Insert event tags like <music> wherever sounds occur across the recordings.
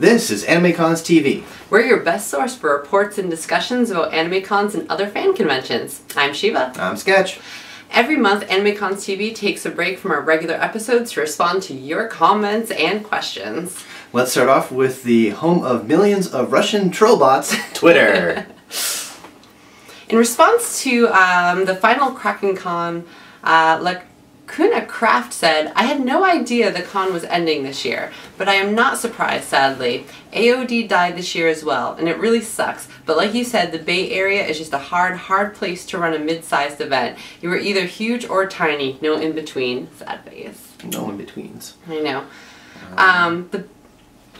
This is AnimeCons TV. We're your best source for reports and discussions about AnimeCons and other fan conventions. I'm Shiva. I'm Sketch. Every month, AnimeCons TV takes a break from our regular episodes to respond to your comments and questions. Let's start off with the home of millions of Russian trollbots, <laughs> Twitter. In response to um, the final Kraken Con, uh, Kuna Kraft said, I had no idea the con was ending this year, but I am not surprised, sadly. AOD died this year as well, and it really sucks. But like you said, the Bay Area is just a hard, hard place to run a mid-sized event. You are either huge or tiny, no in-between. Sad face. No in-betweens. I know. Um, the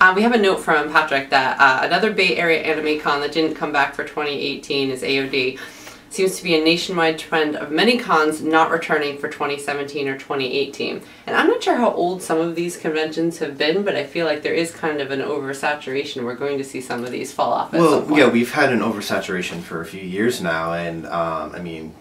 uh, we have a note from Patrick that uh, another Bay Area anime con that didn't come back for 2018 is AOD seems to be a nationwide trend of many cons not returning for 2017 or 2018. And I'm not sure how old some of these conventions have been, but I feel like there is kind of an oversaturation. We're going to see some of these fall off. well, yeah, we've had an oversaturation for a few years now, and um, I mean,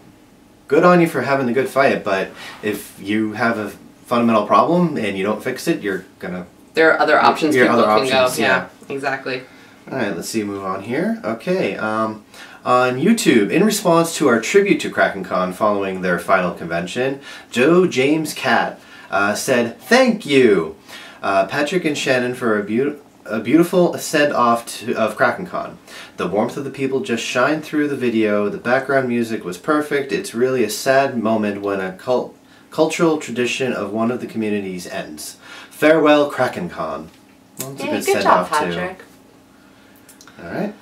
good on you for having the good fight. But if you have a fundamental problem and you don't fix it, you're gonna. There are other options people other options, go. Yeah, yeah, exactly. All right, let's see. Move on here. Okay. Um, on YouTube, in response to our tribute to KrakenCon following their final convention, Joe James Cat uh, said, Thank you, uh, Patrick and Shannon, for a, be a beautiful send-off of KrakenCon. The warmth of the people just shined through the video, the background music was perfect, it's really a sad moment when a cult cultural tradition of one of the communities ends. Farewell, KrakenCon. Well, yeah, good job, Patrick. Too. All right.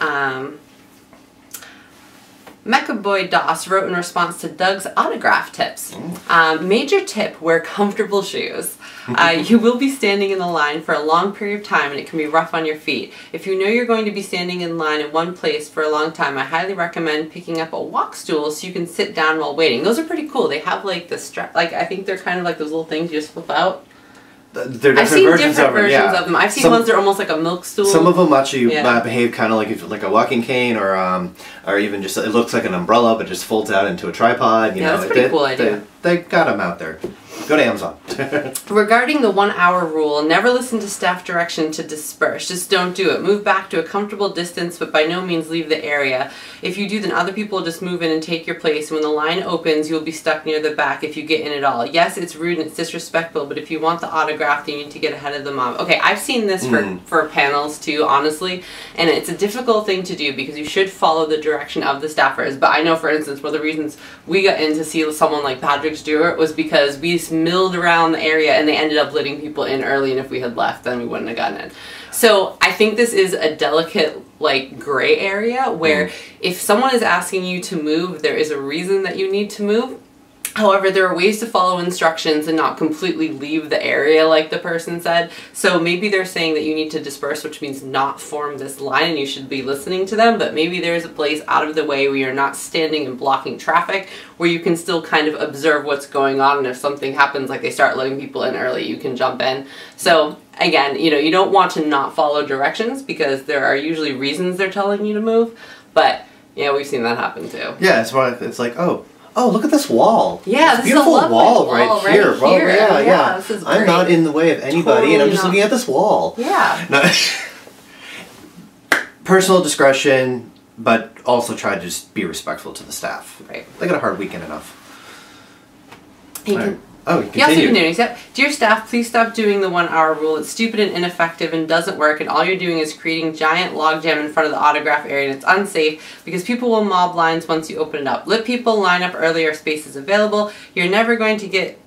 um, Mecha Boy Doss wrote in response to Doug's autograph tips. Mm. Um, major tip, wear comfortable shoes. Uh, <laughs> you will be standing in the line for a long period of time and it can be rough on your feet. If you know you're going to be standing in line in one place for a long time, I highly recommend picking up a walk stool so you can sit down while waiting. Those are pretty cool. They have like the strap, like I think they're kind of like those little things you just flip out. They're I've seen versions different of versions yeah. of them. I've seen some, ones that are almost like a milk stool. Some of them actually yeah. behave kind of like like a walking cane, or um, or even just it looks like an umbrella, but just folds out into a tripod. You yeah, know, that's pretty they, cool idea. They, they got them out there. Go to Amazon. <laughs> Regarding the one hour rule, never listen to staff direction to disperse. Just don't do it. Move back to a comfortable distance, but by no means leave the area. If you do, then other people will just move in and take your place. When the line opens, you'll be stuck near the back if you get in at all. Yes, it's rude and it's disrespectful, but if you want the autograph, then you need to get ahead of the mob. Okay, I've seen this for, mm. for panels too, honestly, and it's a difficult thing to do because you should follow the direction of the staffers. But I know, for instance, one of the reasons we got in to see someone like Patrick Stewart was because we milled around the area and they ended up letting people in early and if we had left then we wouldn't have gotten in. So I think this is a delicate like gray area where mm. if someone is asking you to move, there is a reason that you need to move However, there are ways to follow instructions and not completely leave the area like the person said. So maybe they're saying that you need to disperse, which means not form this line and you should be listening to them. But maybe there's a place out of the way where you're not standing and blocking traffic where you can still kind of observe what's going on. And if something happens, like they start letting people in early, you can jump in. So again, you know, you don't want to not follow directions because there are usually reasons they're telling you to move. But yeah, we've seen that happen too. Yeah, it's it's like, oh, oh, look at this wall. Yeah, this, beautiful wall, wall, right, right here. Well, yeah, yeah. yeah. I'm not in the way of anybody, totally and I'm just not. looking at this wall. Yeah. No, <laughs> personal discretion, but also try to just be respectful to the staff. Right. They got a hard weekend enough. Oh, continue. Yes, continuing. Yep. Dear staff, please stop doing the one hour rule. It's stupid and ineffective and doesn't work, and all you're doing is creating giant logjam in front of the autograph area, and it's unsafe because people will mob lines once you open it up. Let people line up earlier, space is available. You're never going to get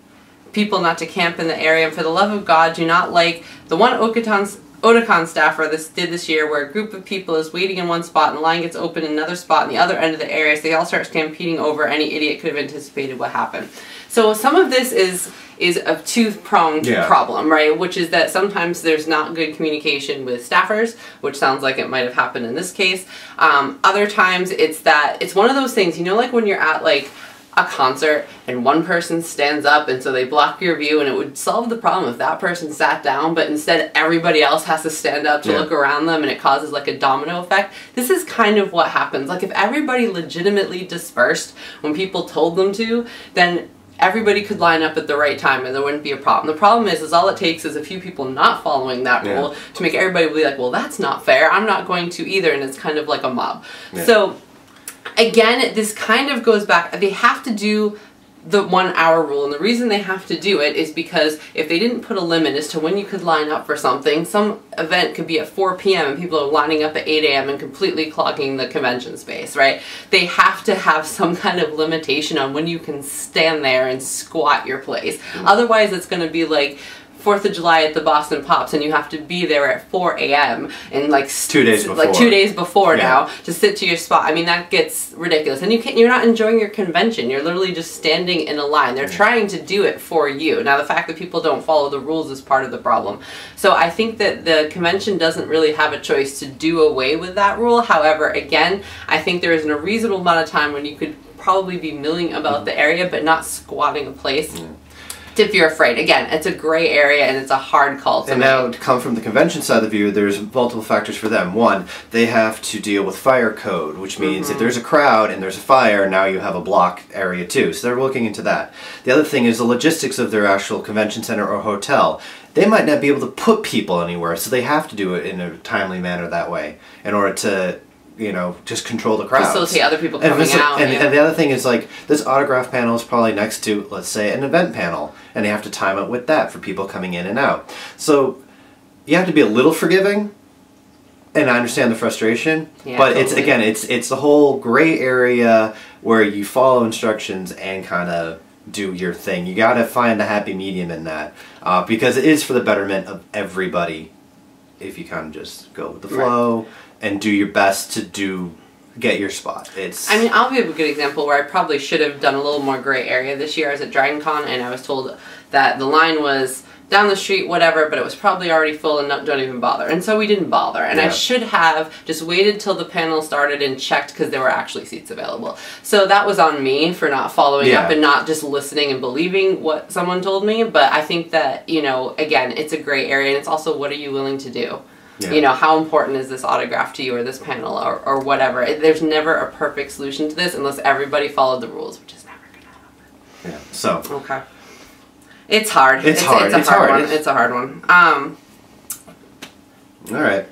people not to camp in the area, and for the love of God, do not like the one Okaton's Otakon staffer this did this year where a group of people is waiting in one spot and the line gets open in another spot in the other end of the area so they all start stampeding over any idiot could have anticipated what happened. So some of this is is a two-pronged yeah. problem, right? Which is that sometimes there's not good communication with staffers, which sounds like it might have happened in this case. Um, other times it's that it's one of those things, you know, like when you're at like a concert and one person stands up and so they block your view and it would solve the problem if that person sat down but instead everybody else has to stand up to yeah. look around them and it causes like a domino effect this is kind of what happens like if everybody legitimately dispersed when people told them to then everybody could line up at the right time and there wouldn't be a problem. The problem is, is all it takes is a few people not following that Yeah. rule to make everybody be like, well, that's not fair. I'm not going to either, and it's kind of like a mob. Yeah. So again, this kind of goes back. They have to do the one hour rule, and the reason they have to do it is because if they didn't put a limit as to when you could line up for something, some event could be at 4 p.m. and people are lining up at 8 a.m. and completely clogging the convention space, right? They have to have <laughs> some kind of limitation on when you can stand there and squat your place. Mm. Otherwise, it's going to be like. Fourth of July at the Boston Pops, and you have to be there at 4 a.m. and like Two days like before. two days before Yeah. now to sit to your spot. I mean, that gets ridiculous. And you can't, you're not enjoying your convention. You're literally just standing in a line. They're trying to do it for you. Now, the fact that people don't follow the rules is part of the problem. So I think that the convention doesn't really have a choice to do away with that rule. However, again, I think there is a reasonable amount of time when you could probably be milling about mm-hmm. the area, but not squatting a place. If you're afraid, again, it's a gray area and it's a hard call to And make. now, to come from the convention side of the view, there's multiple factors for them. One, they have to deal with fire code, which means Mm-hmm. if there's a crowd and there's a fire, now you have a block area too. So they're looking into that. The other thing is the logistics of their actual convention center or hotel. They might not be able to put people anywhere, so they have to do it in a timely manner that way in order to, you know, just control the crowds. Facilitate other people And, coming faci- out. and, yeah. and the other thing is like this autograph panel is probably next to let's say an event panel and they have to time it with that for people coming in and out so you have to be a little forgiving and i understand the frustration Yeah, but it's again it's it's the whole gray area where you follow instructions and kind of do your thing you got to find a happy medium in that uh, because it is for the betterment of everybody if you kind of just go with the Right. And do your best to do get your spot it's I mean, I'll give a good example where I probably should have done a little more gray area this year. I was at Dragon Con and I was told that the line was down the street, whatever, but it was probably already full and no, don't even bother. And so we didn't bother. And I should have just waited till the panel started and checked because there were actually seats available. So that was on me for not following Yeah. up and not just listening and believing what someone told me. But I think that, you know, again, it's a gray area and it's also what are you willing to do? Yeah. you know how important is this autograph to you or this panel or, or whatever there's never a perfect solution to this unless everybody followed the rules which is never gonna happen. yeah so okay it's hard It's hard. it's a It's hard, hard. one It's- it's a hard one um All right.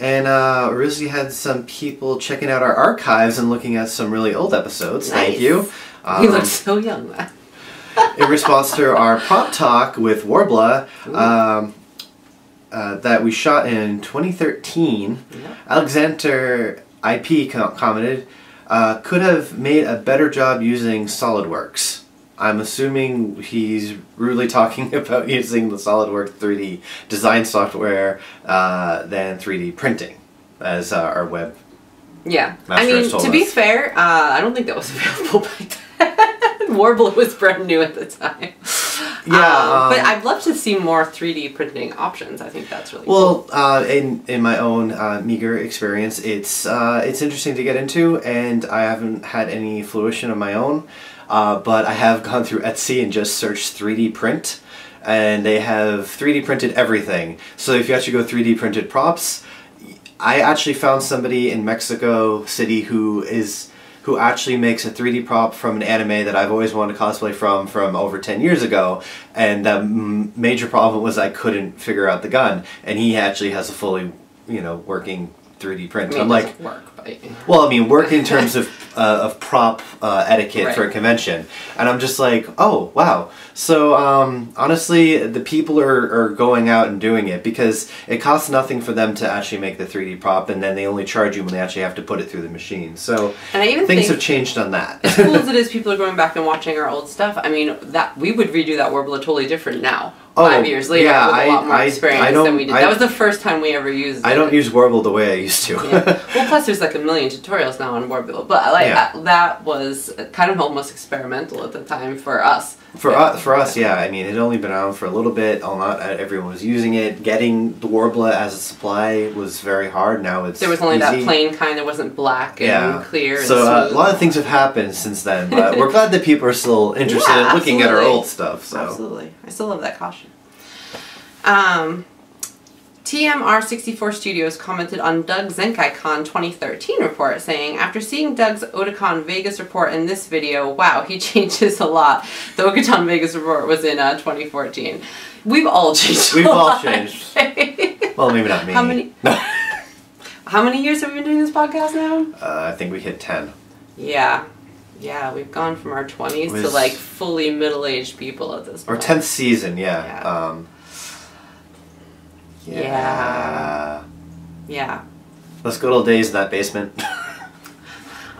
And uh, Rizzy had some people checking out our archives and looking at some really old episodes. Thank Nice. you. you Um, look so young in response to our pop talk with Worbla <laughs> um, uh, that we shot in 2013, Yeah. Alexander IP commented, uh, could have made a better job using SolidWorks. I'm assuming he's really talking <laughs> about using the SolidWorks 3D design software uh, than 3D printing as uh, our web. yeah i mean to be fair uh, i don't think that was <laughs> available back then Worbla was brand new at the time Yeah, Um, but um, i'd love to see more 3d printing options i think that's really cool. Well, uh, in in my own uh, meager experience, it's uh, it's interesting to get into, and I haven't had any fruition of my own, uh, but I have <laughs> gone through Etsy and just searched 3D print, and they have 3D printed everything. So if you actually go 3D printed props, I actually found somebody in Mexico City who is who actually makes a 3D prop from an anime that I've always wanted to cosplay from from over 10 years ago. And the major problem was I couldn't figure out the gun. And he actually has a fully you know working 3D print I mean, I'm like work but well, I mean, work in terms of <laughs> uh, of prop uh, etiquette for a convention, and I'm just like, oh wow. So um, honestly, the people are, are going out and doing it because it costs nothing for them to actually make the 3D prop, and then they only charge you when they actually have to put it through the machine. So And I even things have changed on that. as cool as it <laughs> is, people are going back and watching our old stuff. I mean, that we would redo that Worbla totally different now. Oh, five years later, yeah, with a I- lot more I- experience I than we did. I- that was the first time we ever used. I it. don't use Worbla the way I used to. Yeah. <laughs> well, plus there's like a million tutorials now on Worbla, but like Yeah. that, that was kind of almost experimental at the time for us. For us, for us, yeah. I mean, it had only been around for a little bit. All not everyone was using it. Getting the Worbla as a supply was very hard. Now it's There was only easy. that plain kind that wasn't black and yeah. clear. And so uh, a lot of things have happened since then, but we're <laughs> glad that people are still interested Yeah, in looking at our old stuff. So Absolutely. I still love that caution. Um, TMR64 Studios commented on Doug ZenkaiCon 2013 report, saying, After seeing Doug's Otakon Vegas report in this video, wow, he <laughs> changes a lot. The Otakon Vegas report was in uh, 2014. We've all changed. We've all lot. changed. <laughs> Well, maybe not me. How many- <laughs> How many years have we been doing this podcast now? uh, I think we hit 10. Yeah. Yeah, we've gone from our 20s to like fully middle aged people at this point. Or point. 10th season, yeah. Yeah. Um, Yeah. Yeah. Those good old days in that basement. <laughs>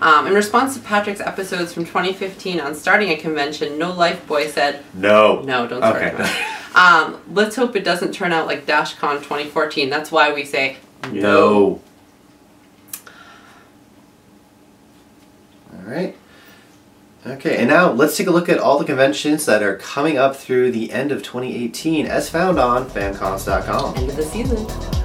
Um, in response to Patrick's episodes from 2015 on starting a convention, No Life Boy said, no. No, don't start Okay. <laughs> um, let's hope it doesn't turn out like DashCon 2014. That's why we say No. Alright. Okay, and now let's take a look at all the conventions that are coming up through the end of 2018 as found on fancons.com. End of the season.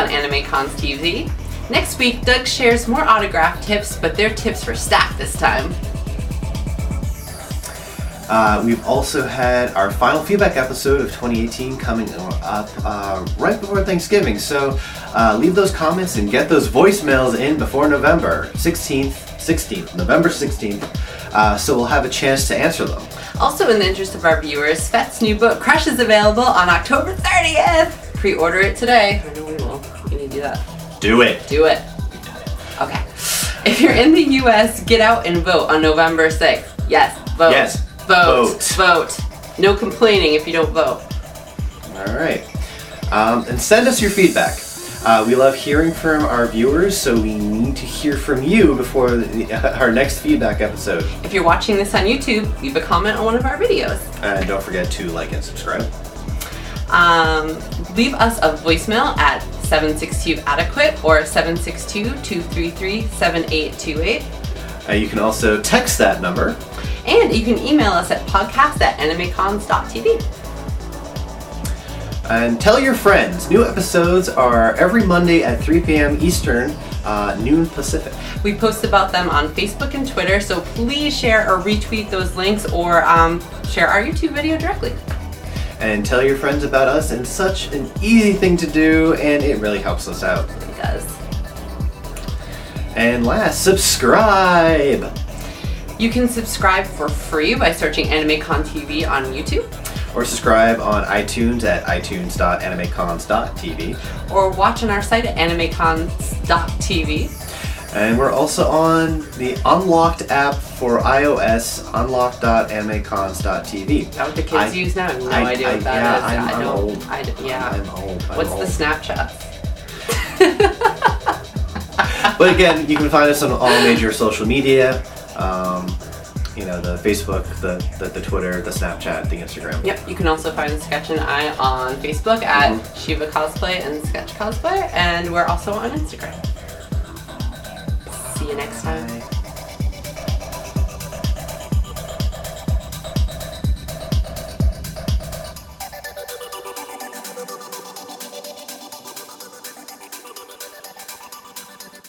On Anime Cons TV, next week Doug shares more autograph tips, but they're tips for staff this time. Uh, we've also had our final feedback episode of 2018 coming up uh, right before Thanksgiving. So uh, leave those comments and get those voicemails in before November 16th, 16th, November 16th. Uh, so we'll have a chance to answer them. Also, in the interest of our viewers, Fet's new book Crush is available on October 30th. Pre-order it today. Do that. Do it. Do it. Okay. If you're in the U.S., get out and vote on November 6th. Yes, vote. Yes, Vote. vote. Vote. No complaining if you don't vote. All right. Um, and send us your feedback. Uh, we love hearing from our viewers, so we need to hear from you before the, <laughs> our next feedback episode. If you're watching this on YouTube, leave a comment on one of our videos. And don't forget to like and subscribe. Um, leave us a voicemail at 762 adequate or 762-233-7828. Uh, you can also text that number. And you can email us at podcast at animecons.tv. And tell your friends. New episodes are every Monday at 3 p.m. Eastern, uh, noon Pacific. We post about them on Facebook and Twitter, so please share or retweet those links or um, share our YouTube video directly. And tell your friends about us. And such an easy thing to do, and it really helps us out. It does. And last, subscribe. You can subscribe for free by searching AnimeCon TV on YouTube Or subscribe on iTunes at itunes.animecons.tv. or watch on our site at animecons.tv. And we're also on the Unlocked app for iOS, unlocked.animecons.tv. Is that what the kids I- use now? I have no I- idea I- what that is. yeah, I'm- I I'm don't. old. I yeah. I'm old. I'm What's old. the Snapchat? <laughs> <laughs> But again, you can find us on all major social media. Um, you know, the Facebook, the, the, the Twitter, the Snapchat, the Instagram. Yep, you can also find Sketch and I on Facebook at Mhm. Shiva Cosplay and Sketch Cosplay, and we're also on Instagram. See you next time.